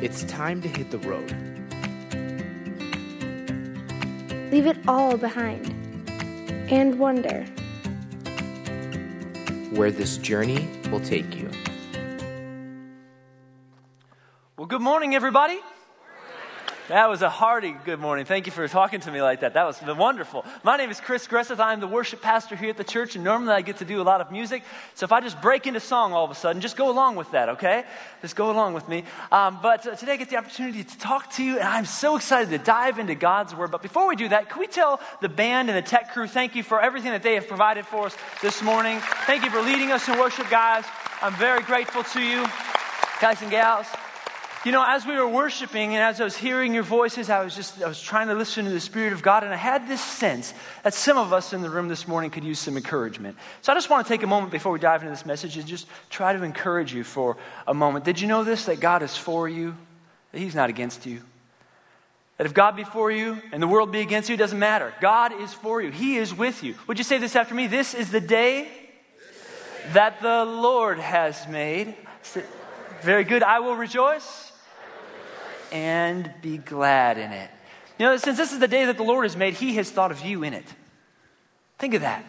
It's time to hit the road. Leave it all behind and wonder where this journey will take you. Well, good morning, everybody. That was a hearty good morning. Thank you for talking to me like that. That was wonderful. My name is Chris Gresseth. I'm the worship pastor here at the church, and normally I get to do a lot of music. So if I just break into song all of a sudden, just go along with that, okay? Just go along with me. Um, but uh, today I get the opportunity to talk to you, and I'm so excited to dive into God's Word. But before we do that, can we tell the band and the tech crew thank you for everything that they have provided for us this morning? Thank you for leading us in worship, guys. I'm very grateful to you, guys and gals. You know, as we were worshiping and as I was hearing your voices, I was just I was trying to listen to the Spirit of God, and I had this sense that some of us in the room this morning could use some encouragement. So I just want to take a moment before we dive into this message and just try to encourage you for a moment. Did you know this? That God is for you, that He's not against you. That if God be for you and the world be against you, it doesn't matter. God is for you. He is with you. Would you say this after me? This is the day that the Lord has made. Very good. I will rejoice and be glad in it. You know, since this is the day that the Lord has made, He has thought of you in it. Think of that.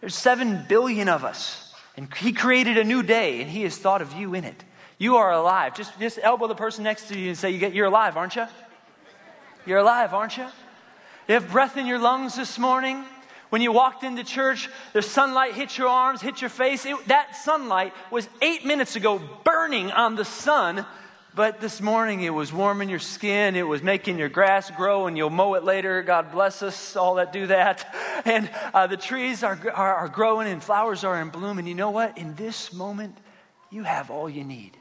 There's seven billion of us, and He created a new day, and He has thought of you in it. You are alive. Just, just elbow the person next to you and say, you get, You're alive, aren't you? You're alive, aren't you? You have breath in your lungs this morning. When you walked into church, the sunlight hit your arms, hit your face. It, that sunlight was eight minutes ago burning on the sun but this morning it was warming your skin, it was making your grass grow, and you'll mow it later. God bless us, all that do that. And uh, the trees are, are, are growing and flowers are in bloom. And you know what? In this moment, you have all you need.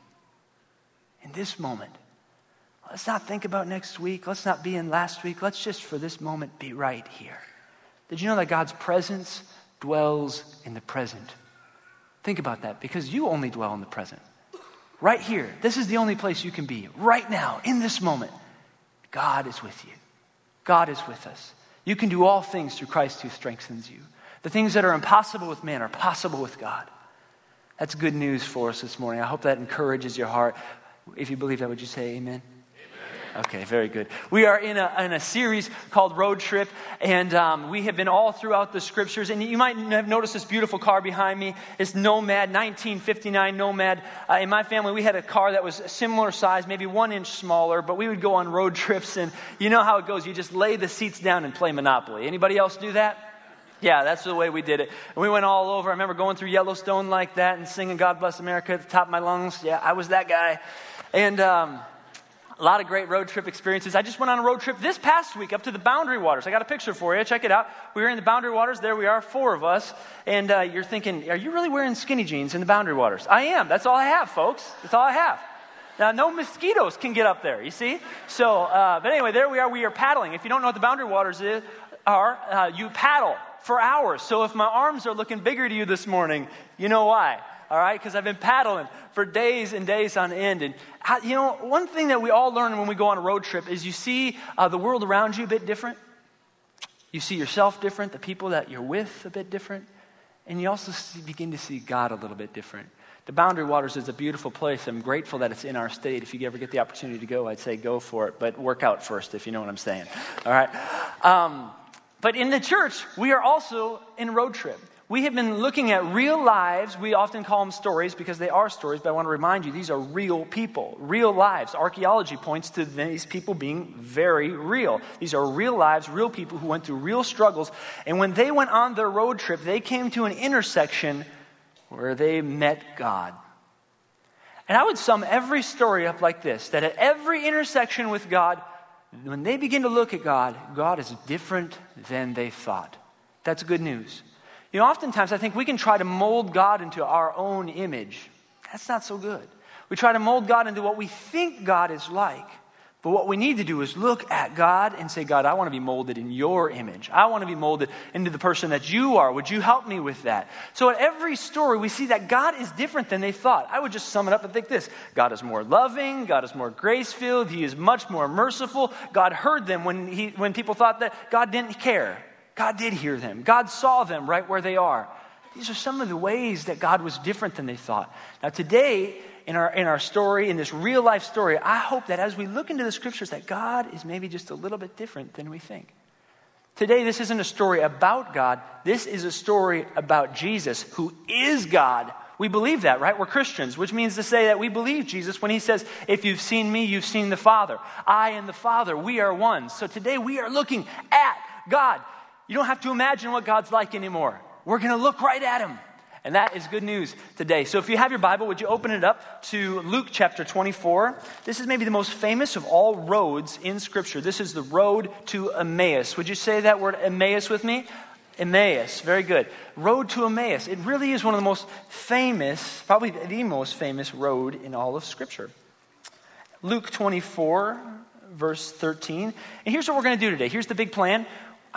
In this moment. Let's not think about next week. Let's not be in last week. Let's just, for this moment, be right here. Did you know that God's presence dwells in the present? Think about that because you only dwell in the present. Right here. This is the only place you can be. Right now, in this moment. God is with you. God is with us. You can do all things through Christ who strengthens you. The things that are impossible with man are possible with God. That's good news for us this morning. I hope that encourages your heart. If you believe that, would you say amen? Okay, very good. We are in a, in a series called Road Trip, and um, we have been all throughout the scriptures. And you might have noticed this beautiful car behind me. It's Nomad, 1959 Nomad. Uh, in my family, we had a car that was similar size, maybe one inch smaller, but we would go on road trips, and you know how it goes. You just lay the seats down and play Monopoly. Anybody else do that? Yeah, that's the way we did it. And we went all over. I remember going through Yellowstone like that and singing God Bless America at the top of my lungs. Yeah, I was that guy. And, um, a lot of great road trip experiences. I just went on a road trip this past week up to the Boundary Waters. I got a picture for you. Check it out. We were in the Boundary Waters. There we are, four of us. And uh, you're thinking, are you really wearing skinny jeans in the Boundary Waters? I am. That's all I have, folks. That's all I have. Now, no mosquitoes can get up there, you see? So, uh, but anyway, there we are. We are paddling. If you don't know what the Boundary Waters is, are, uh, you paddle for hours. So if my arms are looking bigger to you this morning, you know why all right? Because I've been paddling for days and days on end. And, you know, one thing that we all learn when we go on a road trip is you see uh, the world around you a bit different. You see yourself different, the people that you're with a bit different. And you also see, begin to see God a little bit different. The Boundary Waters is a beautiful place. I'm grateful that it's in our state. If you ever get the opportunity to go, I'd say go for it, but work out first, if you know what I'm saying. All right? Um, but in the church, we are also in road trip. We have been looking at real lives. We often call them stories because they are stories, but I want to remind you these are real people, real lives. Archaeology points to these people being very real. These are real lives, real people who went through real struggles. And when they went on their road trip, they came to an intersection where they met God. And I would sum every story up like this that at every intersection with God, when they begin to look at God, God is different than they thought. That's good news. You know, oftentimes I think we can try to mold God into our own image. That's not so good. We try to mold God into what we think God is like. But what we need to do is look at God and say, God, I want to be molded in your image. I want to be molded into the person that you are. Would you help me with that? So, at every story, we see that God is different than they thought. I would just sum it up and think this God is more loving, God is more grace filled, He is much more merciful. God heard them when, he, when people thought that God didn't care. God did hear them. God saw them right where they are. These are some of the ways that God was different than they thought. Now, today, in our, in our story, in this real life story, I hope that as we look into the scriptures, that God is maybe just a little bit different than we think. Today, this isn't a story about God. This is a story about Jesus, who is God. We believe that, right? We're Christians, which means to say that we believe Jesus when he says, If you've seen me, you've seen the Father. I and the Father, we are one. So today we are looking at God. You don't have to imagine what God's like anymore. We're going to look right at him. And that is good news today. So if you have your Bible, would you open it up to Luke chapter 24? This is maybe the most famous of all roads in Scripture. This is the road to Emmaus. Would you say that word Emmaus with me? Emmaus. Very good. Road to Emmaus. It really is one of the most famous, probably the most famous road in all of Scripture. Luke 24, verse 13. And here's what we're going to do today. Here's the big plan.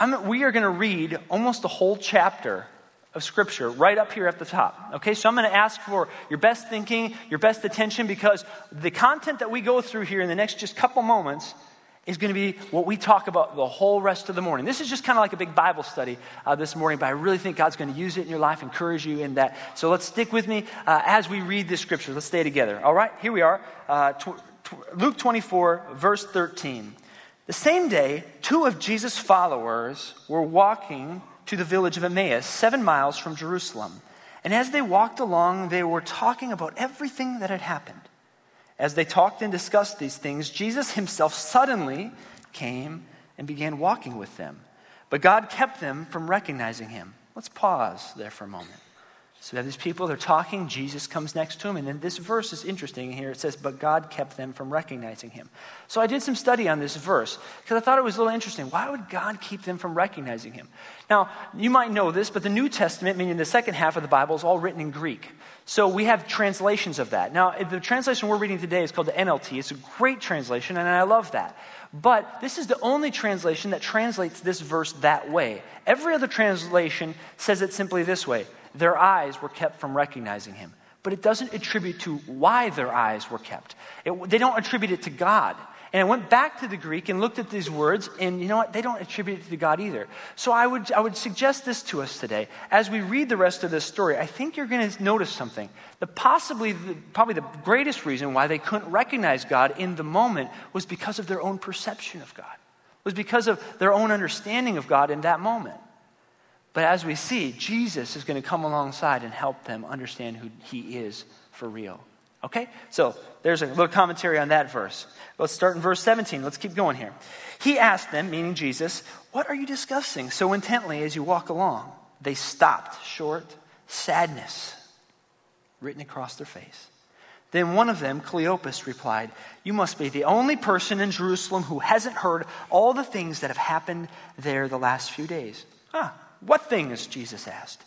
I'm, we are going to read almost the whole chapter of Scripture right up here at the top. Okay, so I'm going to ask for your best thinking, your best attention, because the content that we go through here in the next just couple moments is going to be what we talk about the whole rest of the morning. This is just kind of like a big Bible study uh, this morning, but I really think God's going to use it in your life, encourage you in that. So let's stick with me uh, as we read this scripture. Let's stay together. All right, here we are. Uh, tw- tw- Luke 24, verse 13. The same day, two of Jesus' followers were walking to the village of Emmaus, seven miles from Jerusalem. And as they walked along, they were talking about everything that had happened. As they talked and discussed these things, Jesus himself suddenly came and began walking with them. But God kept them from recognizing him. Let's pause there for a moment. So these people, they're talking, Jesus comes next to him. and then this verse is interesting here. It says, But God kept them from recognizing him. So I did some study on this verse because I thought it was a little interesting. Why would God keep them from recognizing him? Now, you might know this, but the New Testament, meaning the second half of the Bible, is all written in Greek. So we have translations of that. Now, the translation we're reading today is called the NLT. It's a great translation, and I love that. But this is the only translation that translates this verse that way. Every other translation says it simply this way their eyes were kept from recognizing him. But it doesn't attribute to why their eyes were kept. It, they don't attribute it to God. And I went back to the Greek and looked at these words, and you know what? They don't attribute it to God either. So I would, I would suggest this to us today. As we read the rest of this story, I think you're going to notice something. The possibly, the, probably the greatest reason why they couldn't recognize God in the moment was because of their own perception of God, was because of their own understanding of God in that moment. But as we see, Jesus is going to come alongside and help them understand who he is for real. Okay? So there's a little commentary on that verse. Let's start in verse 17. Let's keep going here. He asked them, meaning Jesus, What are you discussing so intently as you walk along? They stopped short, sadness written across their face. Then one of them, Cleopas, replied, You must be the only person in Jerusalem who hasn't heard all the things that have happened there the last few days. Ah, what things? Jesus asked.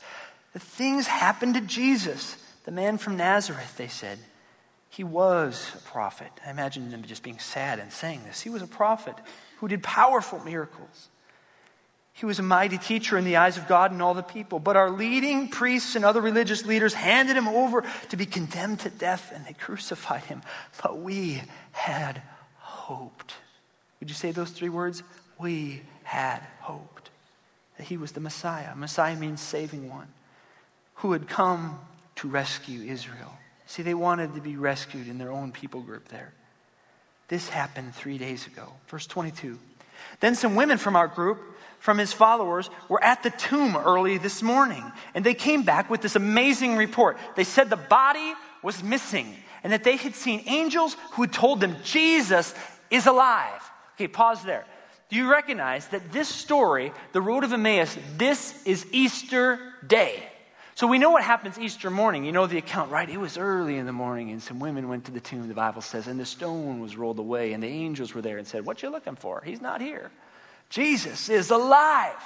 The things happened to Jesus, the man from Nazareth, they said. He was a prophet. I imagine them just being sad and saying this. He was a prophet who did powerful miracles. He was a mighty teacher in the eyes of God and all the people. But our leading priests and other religious leaders handed him over to be condemned to death and they crucified him. But we had hoped. Would you say those three words? We had hoped that he was the Messiah. Messiah means saving one who had come to rescue Israel. See, they wanted to be rescued in their own people group there. This happened three days ago. Verse 22. Then some women from our group, from his followers, were at the tomb early this morning, and they came back with this amazing report. They said the body was missing, and that they had seen angels who had told them Jesus is alive. Okay, pause there. Do you recognize that this story, the road of Emmaus, this is Easter Day? So we know what happens Easter morning. You know the account, right? It was early in the morning, and some women went to the tomb, the Bible says, and the stone was rolled away, and the angels were there and said, What you looking for? He's not here. Jesus is alive.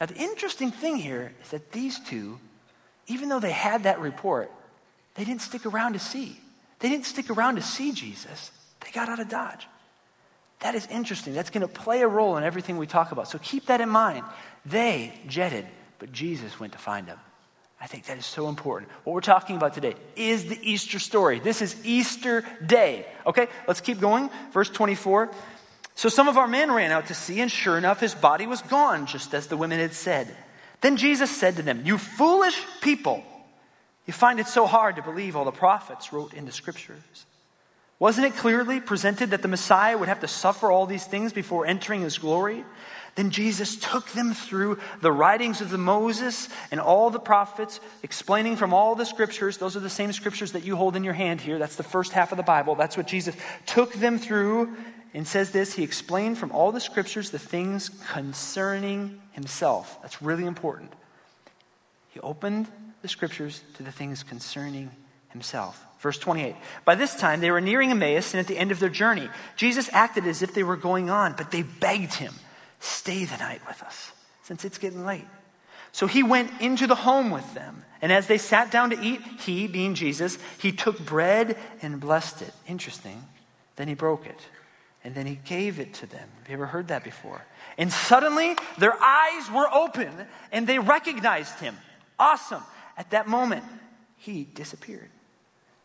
Now, the interesting thing here is that these two, even though they had that report, they didn't stick around to see. They didn't stick around to see Jesus. They got out of Dodge. That is interesting. That's going to play a role in everything we talk about. So keep that in mind. They jetted, but Jesus went to find them. I think that is so important. What we're talking about today is the Easter story. This is Easter Day. Okay, let's keep going. Verse 24. So some of our men ran out to see, and sure enough, his body was gone, just as the women had said. Then Jesus said to them, You foolish people, You find it so hard to believe all the prophets wrote in the scriptures. Wasn't it clearly presented that the Messiah would have to suffer all these things before entering his glory? Then Jesus took them through the writings of the Moses and all the prophets, explaining from all the scriptures. Those are the same scriptures that you hold in your hand here. That's the first half of the Bible. That's what Jesus took them through and says this He explained from all the scriptures the things concerning himself. That's really important. He opened the scriptures to the things concerning himself. Verse 28. By this time, they were nearing Emmaus and at the end of their journey. Jesus acted as if they were going on, but they begged him, Stay the night with us, since it's getting late. So he went into the home with them. And as they sat down to eat, he, being Jesus, he took bread and blessed it. Interesting. Then he broke it. And then he gave it to them. Have you ever heard that before? And suddenly their eyes were open and they recognized him. Awesome. At that moment, he disappeared.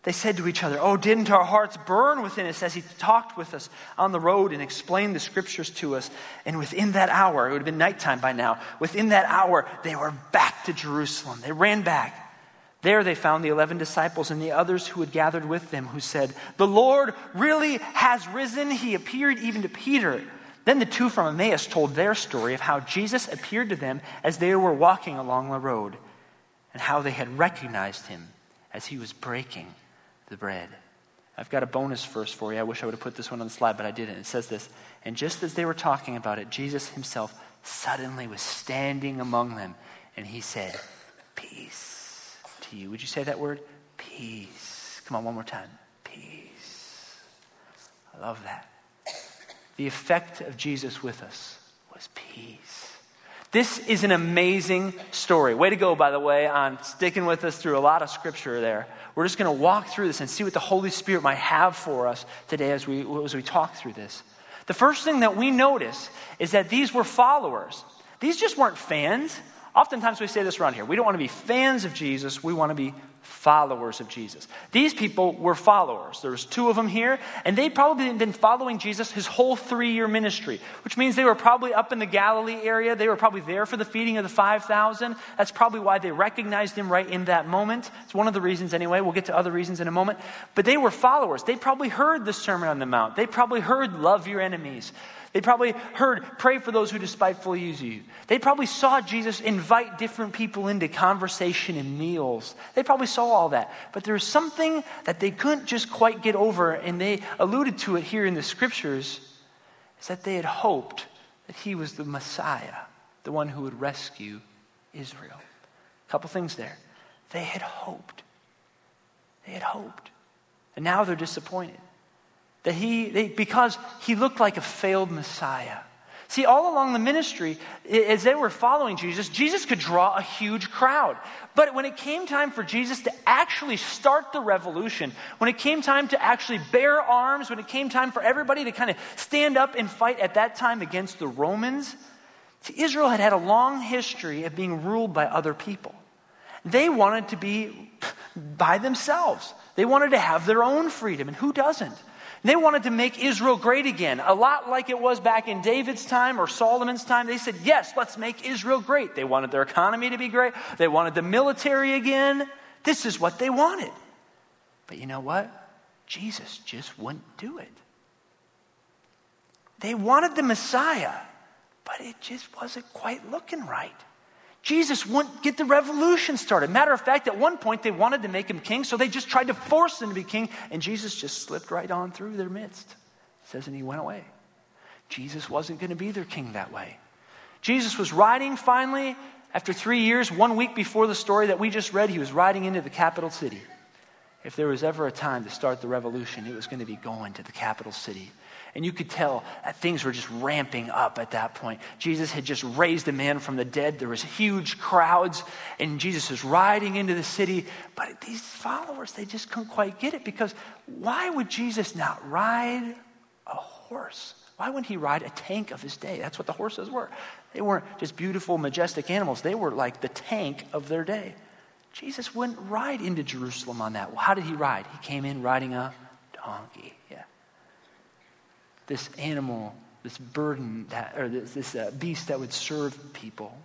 They said to each other, Oh, didn't our hearts burn within us as he talked with us on the road and explained the scriptures to us? And within that hour, it would have been nighttime by now, within that hour, they were back to Jerusalem. They ran back. There they found the 11 disciples and the others who had gathered with them, who said, The Lord really has risen. He appeared even to Peter. Then the two from Emmaus told their story of how Jesus appeared to them as they were walking along the road and how they had recognized him as he was breaking the bread. I've got a bonus verse for you. I wish I would have put this one on the slide, but I didn't. It says this And just as they were talking about it, Jesus himself suddenly was standing among them, and he said, Peace to you. Would you say that word? Peace. Come on, one more time. Peace. I love that. The effect of Jesus with us was peace. This is an amazing story. Way to go, by the way, on sticking with us through a lot of scripture there. We're just going to walk through this and see what the Holy Spirit might have for us today as we, as we talk through this. The first thing that we notice is that these were followers. These just weren't fans. Oftentimes we say this around here. We don't want to be fans of Jesus, we want to be followers of Jesus. These people were followers. There was two of them here, and they'd probably been following Jesus his whole three-year ministry, which means they were probably up in the Galilee area. They were probably there for the feeding of the 5,000. That's probably why they recognized him right in that moment. It's one of the reasons anyway. We'll get to other reasons in a moment. But they were followers. They probably heard the Sermon on the Mount. They probably heard love your enemies. They probably heard, pray for those who despitefully use you. They probably saw Jesus invite different people into conversation and meals. They probably saw all that. But there was something that they couldn't just quite get over, and they alluded to it here in the scriptures, is that they had hoped that he was the Messiah, the one who would rescue Israel. A couple things there. They had hoped. They had hoped. And now they're disappointed. That he, they, because he looked like a failed Messiah. See, all along the ministry, as they were following Jesus, Jesus could draw a huge crowd. But when it came time for Jesus to actually start the revolution, when it came time to actually bear arms, when it came time for everybody to kind of stand up and fight at that time against the Romans, see, Israel had had a long history of being ruled by other people. They wanted to be by themselves. They wanted to have their own freedom, and who doesn't? They wanted to make Israel great again, a lot like it was back in David's time or Solomon's time. They said, Yes, let's make Israel great. They wanted their economy to be great, they wanted the military again. This is what they wanted. But you know what? Jesus just wouldn't do it. They wanted the Messiah, but it just wasn't quite looking right. Jesus wouldn't get the revolution started. Matter of fact, at one point they wanted to make him king, so they just tried to force him to be king, and Jesus just slipped right on through their midst. It says, and he went away. Jesus wasn't going to be their king that way. Jesus was riding finally, after three years, one week before the story that we just read, he was riding into the capital city. If there was ever a time to start the revolution, it was going to be going to the capital city and you could tell that things were just ramping up at that point. Jesus had just raised a man from the dead. There was huge crowds, and Jesus was riding into the city. But these followers, they just couldn't quite get it because why would Jesus not ride a horse? Why wouldn't he ride a tank of his day? That's what the horses were. They weren't just beautiful, majestic animals. They were like the tank of their day. Jesus wouldn't ride into Jerusalem on that. Well, how did he ride? He came in riding a donkey. This animal, this burden, that, or this, this uh, beast that would serve people.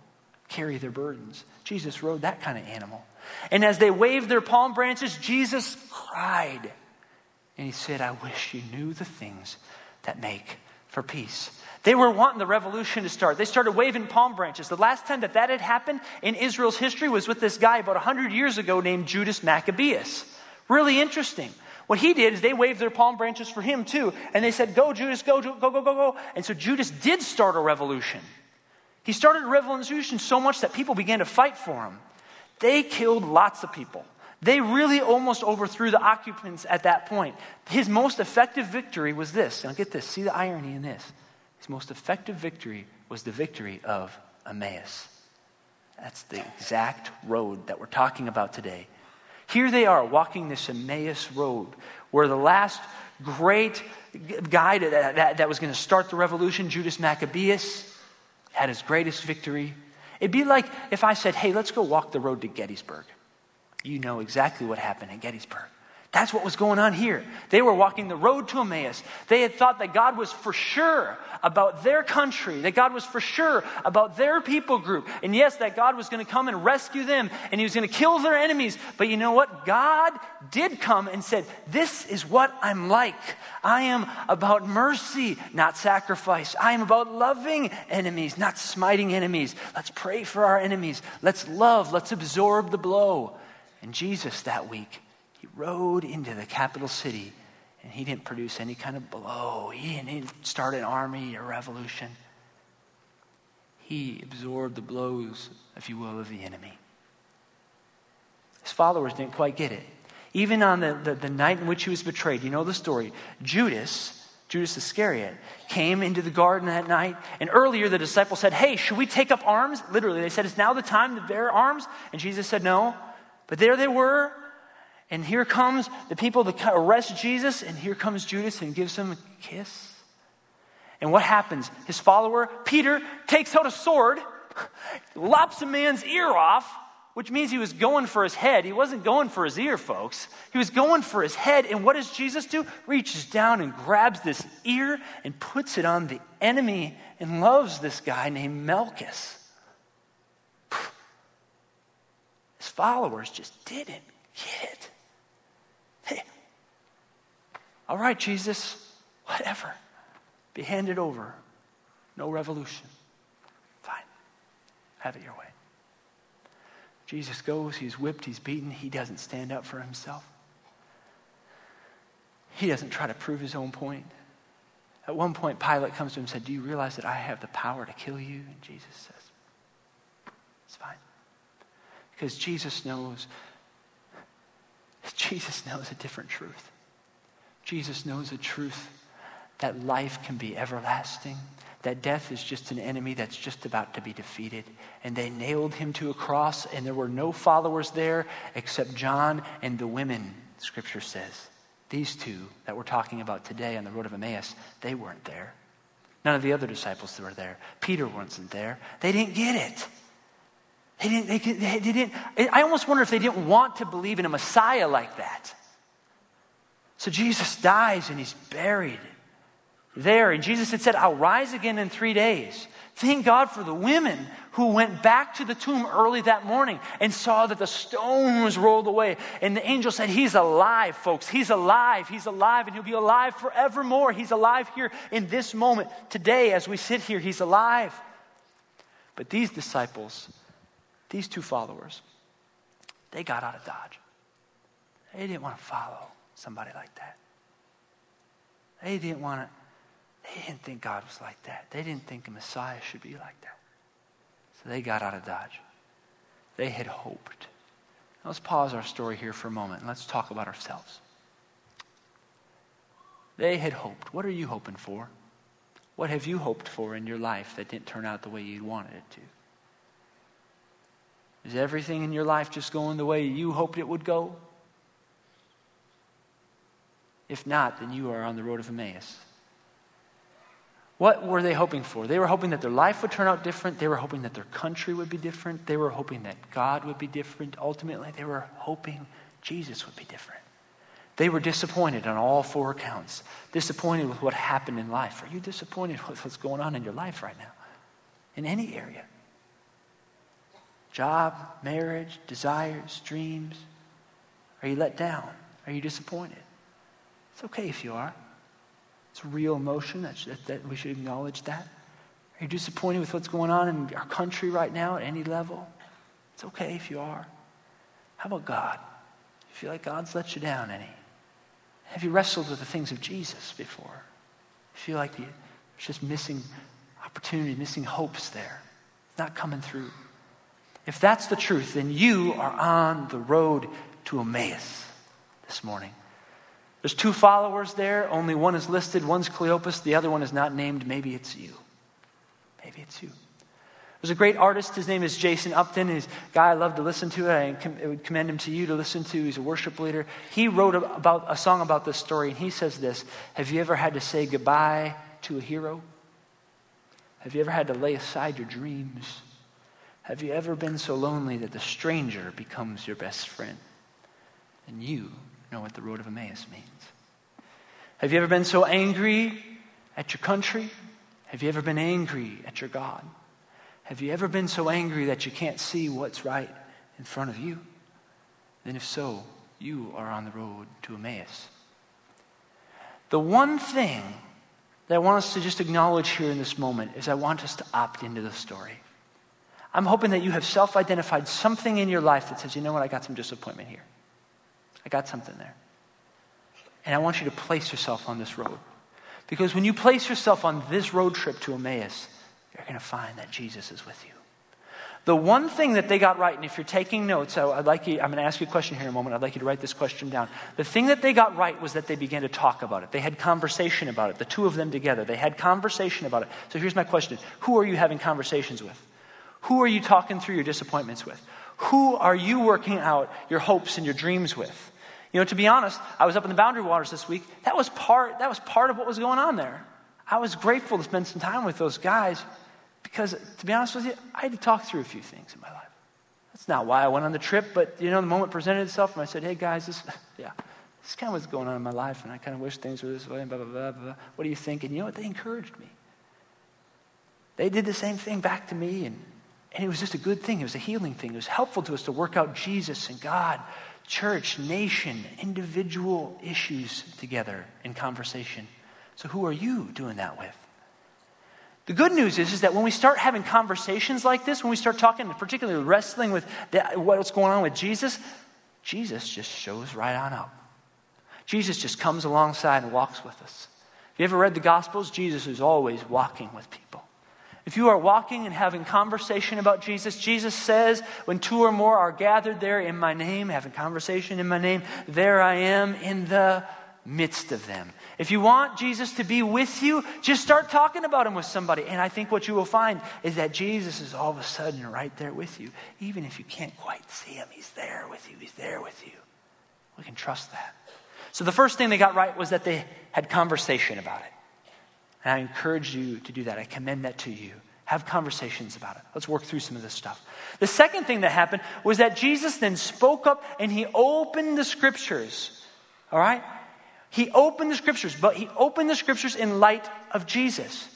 carry their burdens. Jesus rode that kind of animal. And as they waved their palm branches, Jesus cried. And he said, I wish you knew the things that make for peace. They were wanting the revolution to start. They started waving palm branches. The last time that that had happened in Israel's history was with this guy about 100 years ago named Judas Maccabeus. Really interesting. What he did is they waved their palm branches for him too, and they said, Go, Judas, go, go, go, go, go. And so Judas did start a revolution. He started a revolution so much that people began to fight for him. They killed lots of people. They really almost overthrew the occupants at that point. His most effective victory was this. Now, get this, see the irony in this. His most effective victory was the victory of Emmaus. That's the exact road that we're talking about today. Here they are walking this Emmaus road, where the last great guy that, that, that was going to start the revolution, Judas Maccabeus, had his greatest victory. It'd be like if I said, hey, let's go walk the road to Gettysburg. You know exactly what happened at Gettysburg. That's what was going on here. They were walking the road to Emmaus. They had thought that God was for sure about their country, that God was for sure about their people group. And yes, that God was going to come and rescue them and he was going to kill their enemies. But you know what? God did come and said, This is what I'm like. I am about mercy, not sacrifice. I am about loving enemies, not smiting enemies. Let's pray for our enemies. Let's love. Let's absorb the blow. And Jesus that week, he rode into the capital city and he didn't produce any kind of blow. He didn't start an army a revolution. He absorbed the blows, if you will, of the enemy. His followers didn't quite get it. Even on the, the, the night in which he was betrayed, you know the story. Judas, Judas Iscariot, came into the garden that night. And earlier the disciples said, Hey, should we take up arms? Literally, they said, It's now the time to bear arms. And Jesus said, No. But there they were, and here comes the people that arrest Jesus, and here comes Judas and gives him a kiss. And what happens? His follower, Peter, takes out a sword, lops a man's ear off, which means he was going for his head. He wasn't going for his ear, folks. He was going for his head. And what does Jesus do? Reaches down and grabs this ear and puts it on the enemy and loves this guy named Malchus. His followers just didn't get it. All right, Jesus, whatever. Be handed over. No revolution. Fine. Have it your way. Jesus goes, he's whipped, he's beaten, he doesn't stand up for himself. He doesn't try to prove his own point. At one point, Pilate comes to him and said, Do you realize that I have the power to kill you? And Jesus says, It's fine. Because Jesus knows Jesus knows a different truth. Jesus knows a truth that life can be everlasting, that death is just an enemy that's just about to be defeated. And they nailed him to a cross, and there were no followers there except John and the women, scripture says. These two that we're talking about today on the road of Emmaus, they weren't there. None of the other disciples that were there. Peter wasn't there. They didn't get it. They didn't, they, they didn't, I almost wonder if they didn't want to believe in a Messiah like that. So Jesus dies and he's buried there. And Jesus had said, I'll rise again in three days. Thank God for the women who went back to the tomb early that morning and saw that the stone was rolled away. And the angel said, He's alive, folks. He's alive. He's alive, and he'll be alive forevermore. He's alive here in this moment. Today, as we sit here, he's alive. But these disciples, these two followers, they got out of Dodge. They didn't want to follow somebody like that. They didn't want to, they didn't think God was like that. They didn't think a Messiah should be like that. So they got out of Dodge. They had hoped. Now let's pause our story here for a moment and let's talk about ourselves. They had hoped. What are you hoping for? What have you hoped for in your life that didn't turn out the way you wanted it to? Is everything in your life just going the way you hoped it would go? If not, then you are on the road of Emmaus. What were they hoping for? They were hoping that their life would turn out different. They were hoping that their country would be different. They were hoping that God would be different. Ultimately, they were hoping Jesus would be different. They were disappointed on all four accounts. Disappointed with what happened in life. Are you disappointed with what's going on in your life right now? In any area? Job, marriage, desires, dreams? Are you let down? Are you disappointed? It's okay if you are. It's real emotion that, that, that we should acknowledge that. Are you disappointed with what's going on in our country right now at any level? It's okay if you are. How about God? You feel like God's let you down any? Have you wrestled with the things of Jesus before? You feel like there's just missing opportunity, missing hopes there. It's not coming through. If that's the truth, then you are on the road to Emmaus this morning. There's two followers there. Only one is listed. One's Cleopas. The other one is not named. Maybe it's you. Maybe it's you. There's a great artist. His name is Jason Upton. He's a guy I love to listen to. I would commend him to you to listen to. He's a worship leader. He wrote about a song about this story, and he says this Have you ever had to say goodbye to a hero? Have you ever had to lay aside your dreams? Have you ever been so lonely that the stranger becomes your best friend? And you know what the road of Emmaus means. Have you ever been so angry at your country? Have you ever been angry at your God? Have you ever been so angry that you can't see what's right in front of you? Then, if so, you are on the road to Emmaus. The one thing that I want us to just acknowledge here in this moment is I want us to opt into the story. I'm hoping that you have self identified something in your life that says, you know what, I got some disappointment here. I got something there. And I want you to place yourself on this road. Because when you place yourself on this road trip to Emmaus, you're going to find that Jesus is with you. The one thing that they got right, and if you're taking notes, I'd like you, I'm going to ask you a question here in a moment. I'd like you to write this question down. The thing that they got right was that they began to talk about it. They had conversation about it, the two of them together. They had conversation about it. So here's my question Who are you having conversations with? Who are you talking through your disappointments with? Who are you working out your hopes and your dreams with? You know, to be honest, I was up in the Boundary Waters this week. That was part, that was part of what was going on there. I was grateful to spend some time with those guys because, to be honest with you, I had to talk through a few things in my life. That's not why I went on the trip, but, you know, the moment presented itself, and I said, hey, guys, this, yeah, this is kind of what's going on in my life, and I kind of wish things were this way, and blah, blah, blah, blah. What do you think? And you know what? They encouraged me. They did the same thing back to me, and, and it was just a good thing. It was a healing thing. It was helpful to us to work out Jesus and God, church, nation, individual issues together in conversation. So, who are you doing that with? The good news is, is that when we start having conversations like this, when we start talking, particularly wrestling with what's going on with Jesus, Jesus just shows right on up. Jesus just comes alongside and walks with us. If you ever read the Gospels, Jesus is always walking with people. If you are walking and having conversation about Jesus, Jesus says, when two or more are gathered there in my name, having conversation in my name, there I am in the midst of them. If you want Jesus to be with you, just start talking about him with somebody. And I think what you will find is that Jesus is all of a sudden right there with you. Even if you can't quite see him, he's there with you. He's there with you. We can trust that. So the first thing they got right was that they had conversation about it. And I encourage you to do that. I commend that to you. Have conversations about it. Let's work through some of this stuff. The second thing that happened was that Jesus then spoke up and he opened the scriptures. All right? He opened the scriptures, but he opened the scriptures in light of Jesus.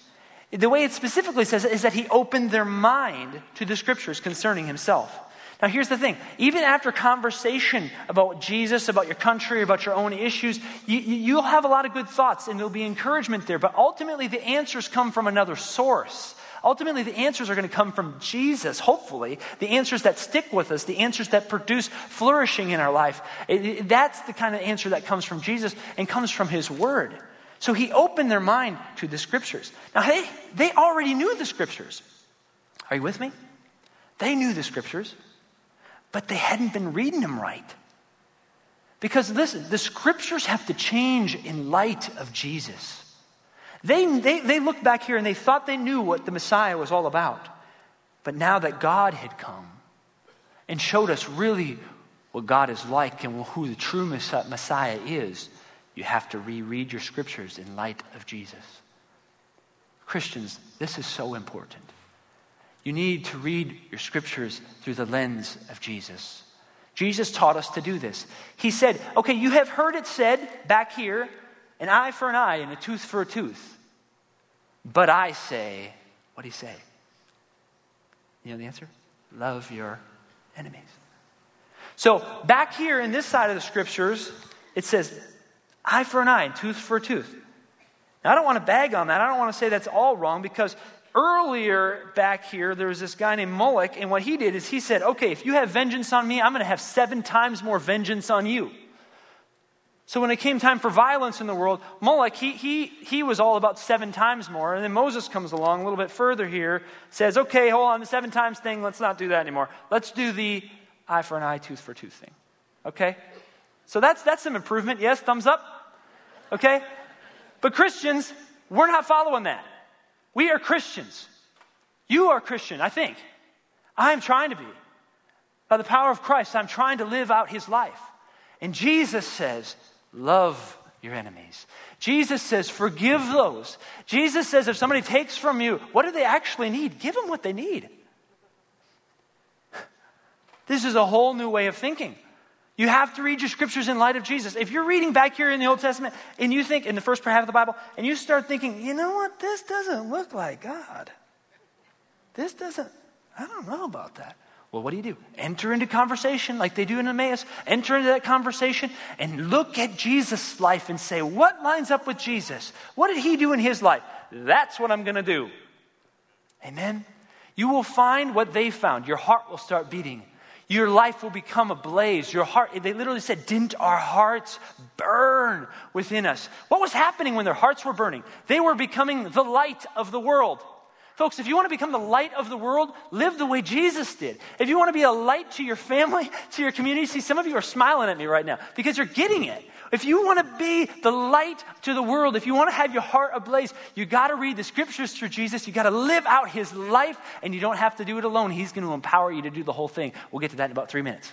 The way it specifically says it is that he opened their mind to the scriptures concerning himself. Now, here's the thing even after conversation about Jesus, about your country, about your own issues, you, will have a lot of good thoughts and there'll be encouragement there, but ultimately the answers come from another source. Ultimately, the answers are going to come from Jesus, hopefully. The answers that stick with us, the answers that produce flourishing in our life. It, it, that's the kind of answer that comes from Jesus and comes from His Word. So He opened their mind to the Scriptures. Now, hey, they already knew the Scriptures. Are you with me? They knew the Scriptures, but they hadn't been reading them right. Because listen, the Scriptures have to change in light of Jesus. They, they, they looked back here and they thought they knew what the Messiah was all about. But now that God had come and showed us really what God is like and who the true Messiah is, you have to reread your scriptures in light of Jesus. Christians, this is so important. You need to read your scriptures through the lens of Jesus. Jesus taught us to do this. He said, Okay, you have heard it said back here an eye for an eye and a tooth for a tooth. But I say, what do he say? You know the answer? love your enemies. So, back here in this side of the scriptures, it says eye for an eye and tooth for a tooth. Now, I don't want to bag on that. I don't want to say that's all wrong because earlier back here, there was this guy named Moloch, and what he did is he said, Okay, if you have vengeance on me, I'm going to have seven times more vengeance on you. So when it came time for violence in the world, Moloch, he, he, he was all about seven times more. And then Moses comes along a little bit further here, says, okay, hold on, the seven times thing, let's not do that anymore. Let's do the eye for an eye, tooth for tooth thing. Okay? So that's, that's some improvement. Yes, thumbs up. Okay? But Christians, we're not following that. We are Christians. You are Christian, I think. I'm trying to be. By the power of Christ, I'm trying to live out his life. And Jesus says, Love your enemies. Jesus says, Forgive those. Jesus says, if somebody takes from you, what do they actually need? Give them what they need. This is a whole new way of thinking. You have to read your scriptures in light of Jesus. If you're reading back here in the Old Testament and you think in the first half of the Bible, and you start thinking, you know what, this doesn't look like God. This doesn't, I don't know about that. Well, what do you do? Enter into conversation like they do in Emmaus. Enter into that conversation and look at Jesus' life and say, what lines up with Jesus? What did he do in his life? That's what I'm going to do. Amen. You will find what they found. Your heart will start beating. Your life will become ablaze. Your heart, they literally said, didn't our hearts burn within us? What was happening when their hearts were burning? They were becoming the light of the world. Folks, if you want to become the light of the world, live the way Jesus did. If you want to be a light to your family, to your community, see, some of you are smiling at me right now because you're getting it. If you want to be the light to the world, if you want to have your heart ablaze, you got to read the scriptures through Jesus. You got to live out his life, and you don't have to do it alone. He's going to empower you to do the whole thing. We'll get to that in about three minutes.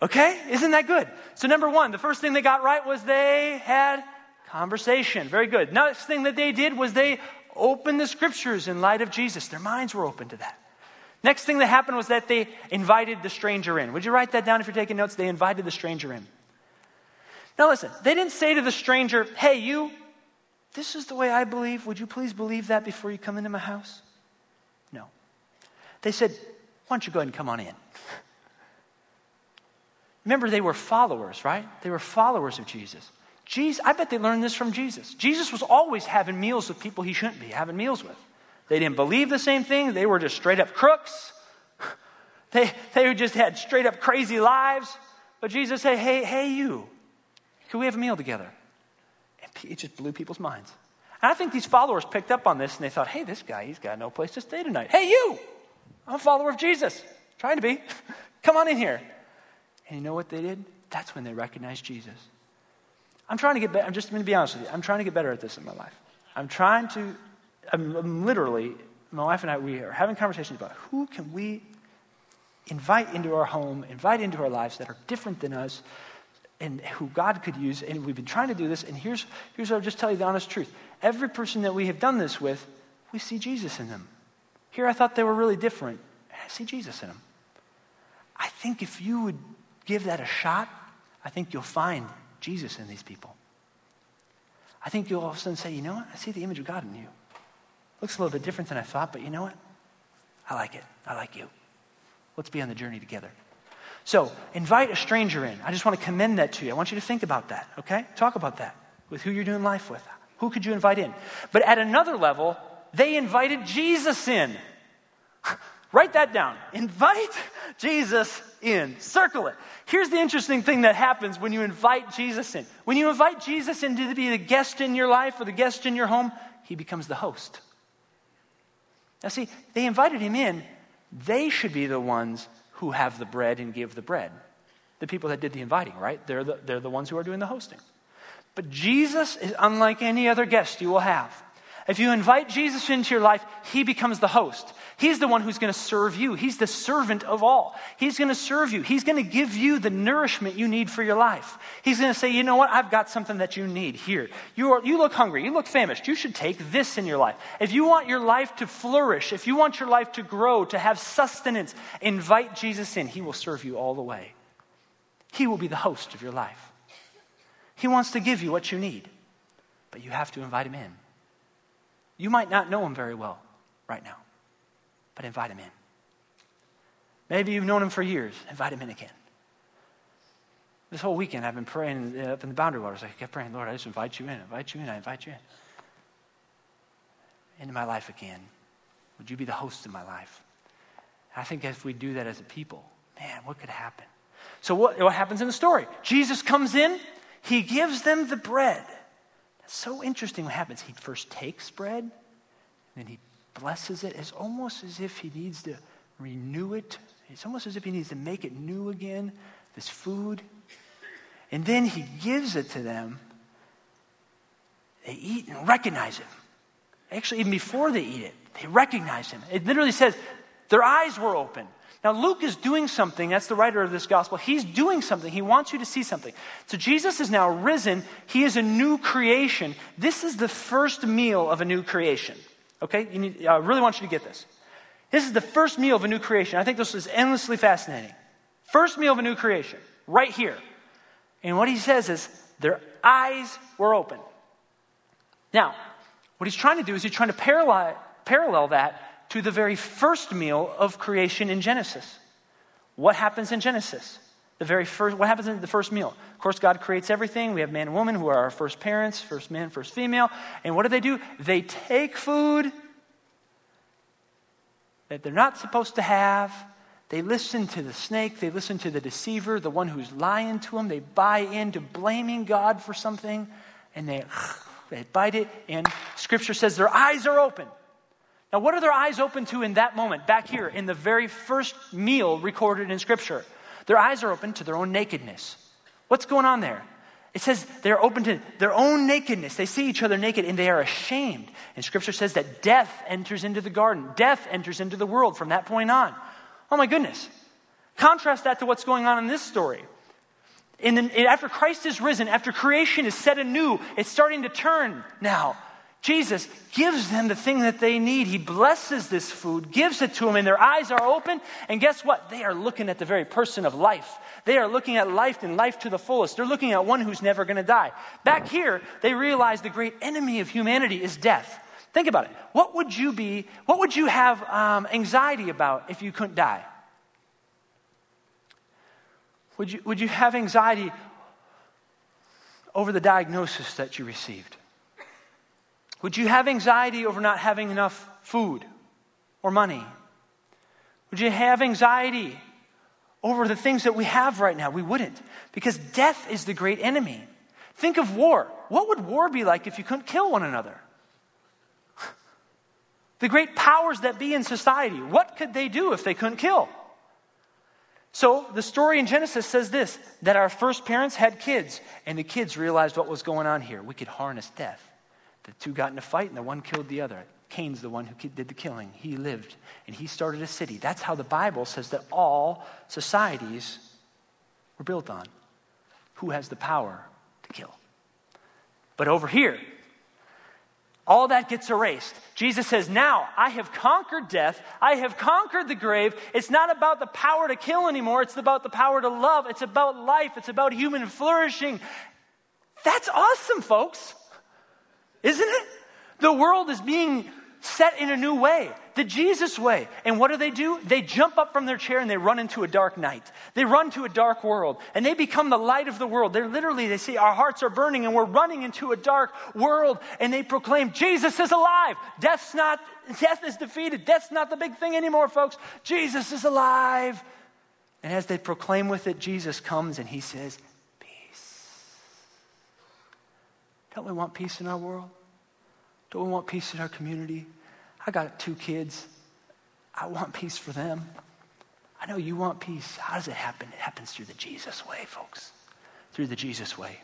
Okay? Isn't that good? So, number one, the first thing they got right was they had Conversation. Very good. Next thing that they did was they opened the scriptures in light of Jesus. Their minds were open to that. Next thing that happened was that they invited the stranger in. Would you write that down if you're taking notes? They invited the stranger in. Now, listen, they didn't say to the stranger, Hey, you, this is the way I believe. Would you please believe that before you come into my house? No. They said, Why don't you go ahead and come on in? Remember, they were followers, right? They were followers of Jesus. Jesus, I bet they learned this from Jesus. Jesus was always having meals with people he shouldn't be having meals with. They didn't believe the same thing. They were just straight up crooks. They, they just had straight up crazy lives. But Jesus said, Hey, hey, you, can we have a meal together? And it just blew people's minds. And I think these followers picked up on this and they thought, Hey, this guy, he's got no place to stay tonight. Hey, you, I'm a follower of Jesus. Trying to be. Come on in here. And you know what they did? That's when they recognized Jesus. I'm trying to get better. I'm just going to be honest with you. I'm trying to get better at this in my life. I'm trying to, I'm, I'm literally, my wife and I, we are having conversations about who can we invite into our home, invite into our lives that are different than us, and who God could use. And we've been trying to do this. And here's, here's what I'll just tell you the honest truth. Every person that we have done this with, we see Jesus in them. Here I thought they were really different. I see Jesus in them. I think if you would give that a shot, I think you'll find Jesus in these people. I think you'll all of a sudden say, you know what? I see the image of God in you. Looks a little bit different than I thought, but you know what? I like it. I like you. Let's be on the journey together. So, invite a stranger in. I just want to commend that to you. I want you to think about that, okay? Talk about that with who you're doing life with. Who could you invite in? But at another level, they invited Jesus in. Write that down. Invite Jesus in. Circle it. Here's the interesting thing that happens when you invite Jesus in. When you invite Jesus in to be the guest in your life or the guest in your home, he becomes the host. Now, see, they invited him in. They should be the ones who have the bread and give the bread. The people that did the inviting, right? They're the, they're the ones who are doing the hosting. But Jesus is unlike any other guest you will have. If you invite Jesus into your life, he becomes the host. He's the one who's going to serve you. He's the servant of all. He's going to serve you. He's going to give you the nourishment you need for your life. He's going to say, you know what? I've got something that you need here. You, are, you look hungry. You look famished. You should take this in your life. If you want your life to flourish, if you want your life to grow, to have sustenance, invite Jesus in. He will serve you all the way. He will be the host of your life. He wants to give you what you need, but you have to invite him in. You might not know him very well right now. but invite him in. Maybe you've known him for years, invite him in again. This whole weekend, I've been praying uh, up in the boundary waters. I kept praying, Lord, I just invite you in, invite you in, I invite you in. Into my life again. Would you be the host of my life? I think if we do that as a people, man, what could happen? So, what, what happens in the story? Jesus comes in, he gives them the bread. So interesting what happens. He first takes bread, then he blesses it. It's almost as if he needs to renew it. It's almost as if he needs to make it new again, this food. And then he gives it to them. They eat and recognize him. Actually, even before they eat it, they recognize him. It literally says their eyes were open. Now, Luke is doing something. That's the writer of this gospel. He's doing something. He wants you to see something. So, Jesus is now risen. He is a new creation. This is the first meal of a new creation. Okay? You need, I really want you to get this. This is the first meal of a new creation. I think this is endlessly fascinating. First meal of a new creation, right here. And what he says is, their eyes were open. Now, what he's trying to do is he's trying to parallel, parallel that to the very first meal of creation in Genesis. What happens in Genesis? The very first, what happens in the first meal? Of course, God creates everything. We have man and woman who are our first parents, first man, first female. And what do they do? They take food that they're not supposed to have. They listen to the snake. They listen to the deceiver, the one who's lying to them. They buy into blaming God for something and they, they bite it. And scripture says their eyes are open. Now, what are their eyes open to in that moment, back here, in the very first meal recorded in Scripture? Their eyes are open to their own nakedness. What's going on there? It says they're open to their own nakedness. They see each other naked and they are ashamed. And Scripture says that death enters into the garden, death enters into the world from that point on. Oh my goodness. Contrast that to what's going on in this story. In the, after Christ is risen, after creation is set anew, it's starting to turn now. Jesus gives them the thing that they need. He blesses this food, gives it to them, and their eyes are open. And guess what? They are looking at the very person of life. They are looking at life and life to the fullest. They're looking at one who's never going to die. Back here, they realize the great enemy of humanity is death. Think about it. What would you be, what would you have um, anxiety about if you couldn't die? Would you, would you have anxiety over the diagnosis that you received? Would you have anxiety over not having enough food or money? Would you have anxiety over the things that we have right now? We wouldn't, because death is the great enemy. Think of war. What would war be like if you couldn't kill one another? The great powers that be in society, what could they do if they couldn't kill? So the story in Genesis says this that our first parents had kids, and the kids realized what was going on here. We could harness death. The two got in a fight, and the one killed the other. Cain's the one who did the killing. He lived, and he started a city. That's how the Bible says that all societies were built on. Who has the power to kill? But over here, all that gets erased. Jesus says, Now I have conquered death. I have conquered the grave. It's not about the power to kill anymore. It's about the power to love. It's about life. It's about human flourishing. That's awesome, folks. Isn't it? The world is being set in a new way, the Jesus way. And what do they do? They jump up from their chair and they run into a dark night. They run to a dark world and they become the light of the world. They're literally, they say, our hearts are burning and we're running into a dark world and they proclaim, Jesus is alive. Death's not, death is defeated. Death's not the big thing anymore, folks. Jesus is alive. And as they proclaim with it, Jesus comes and he says, Don't we want peace in our world? Don't we want peace in our community? I got two kids. I want peace for them. I know you want peace. How does it happen? It happens through the Jesus way, folks. Through the Jesus way.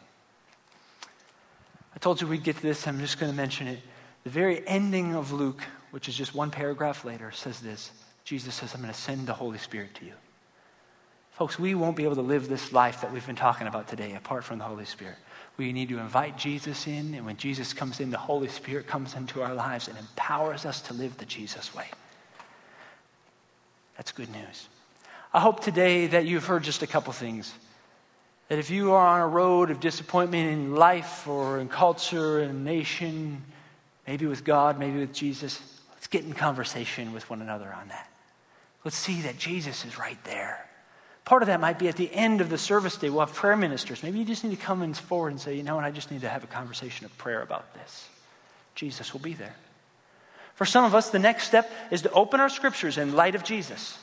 I told you we'd get to this. I'm just going to mention it. The very ending of Luke, which is just one paragraph later, says this Jesus says, I'm going to send the Holy Spirit to you. Folks, we won't be able to live this life that we've been talking about today apart from the Holy Spirit. We need to invite Jesus in, and when Jesus comes in, the Holy Spirit comes into our lives and empowers us to live the Jesus way. That's good news. I hope today that you've heard just a couple things. That if you are on a road of disappointment in life or in culture and nation, maybe with God, maybe with Jesus, let's get in conversation with one another on that. Let's see that Jesus is right there. Part of that might be at the end of the service day, we'll have prayer ministers. Maybe you just need to come forward and say, you know what, I just need to have a conversation of prayer about this. Jesus will be there. For some of us, the next step is to open our scriptures in light of Jesus.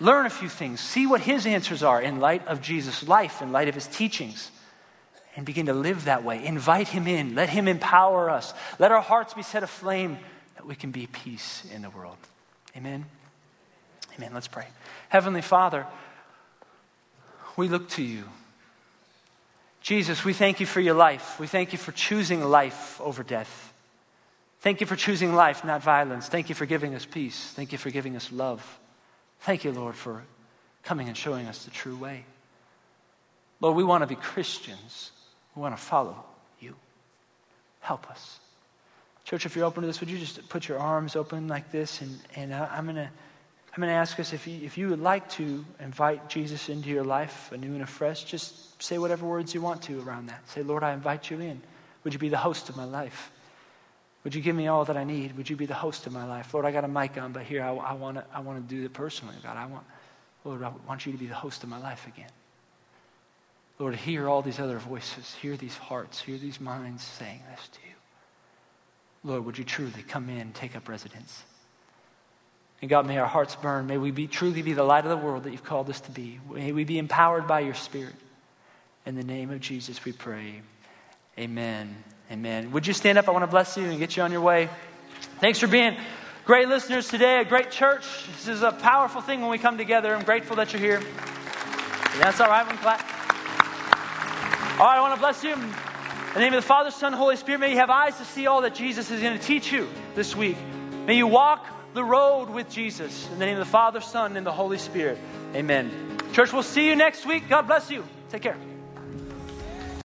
Learn a few things, see what his answers are in light of Jesus' life, in light of his teachings, and begin to live that way. Invite him in, let him empower us, let our hearts be set aflame that we can be peace in the world. Amen. Amen. Let's pray. Heavenly Father, we look to you. Jesus, we thank you for your life. We thank you for choosing life over death. Thank you for choosing life, not violence. Thank you for giving us peace. Thank you for giving us love. Thank you, Lord, for coming and showing us the true way. Lord, we want to be Christians. We want to follow you. Help us. Church, if you're open to this, would you just put your arms open like this? And, and I'm going to I'm going to ask us if you, if you would like to invite Jesus into your life anew and afresh, just say whatever words you want to around that. Say, Lord, I invite you in. Would you be the host of my life? Would you give me all that I need? Would you be the host of my life? Lord, I got a mic on, but here I, I want to I wanna do it personally, God. I want, Lord, I want you to be the host of my life again. Lord, hear all these other voices, hear these hearts, hear these minds saying this to you. Lord, would you truly come in, and take up residence? And God, may our hearts burn. May we be, truly be the light of the world that you've called us to be. May we be empowered by your Spirit. In the name of Jesus, we pray. Amen. Amen. Would you stand up? I want to bless you and get you on your way. Thanks for being great listeners today, a great church. This is a powerful thing when we come together. I'm grateful that you're here. That's all right. One clap. All right, I want to bless you. In the name of the Father, Son, Holy Spirit, may you have eyes to see all that Jesus is going to teach you this week. May you walk the road with Jesus. In the name of the Father, Son, and the Holy Spirit. Amen. Church, we'll see you next week. God bless you. Take care.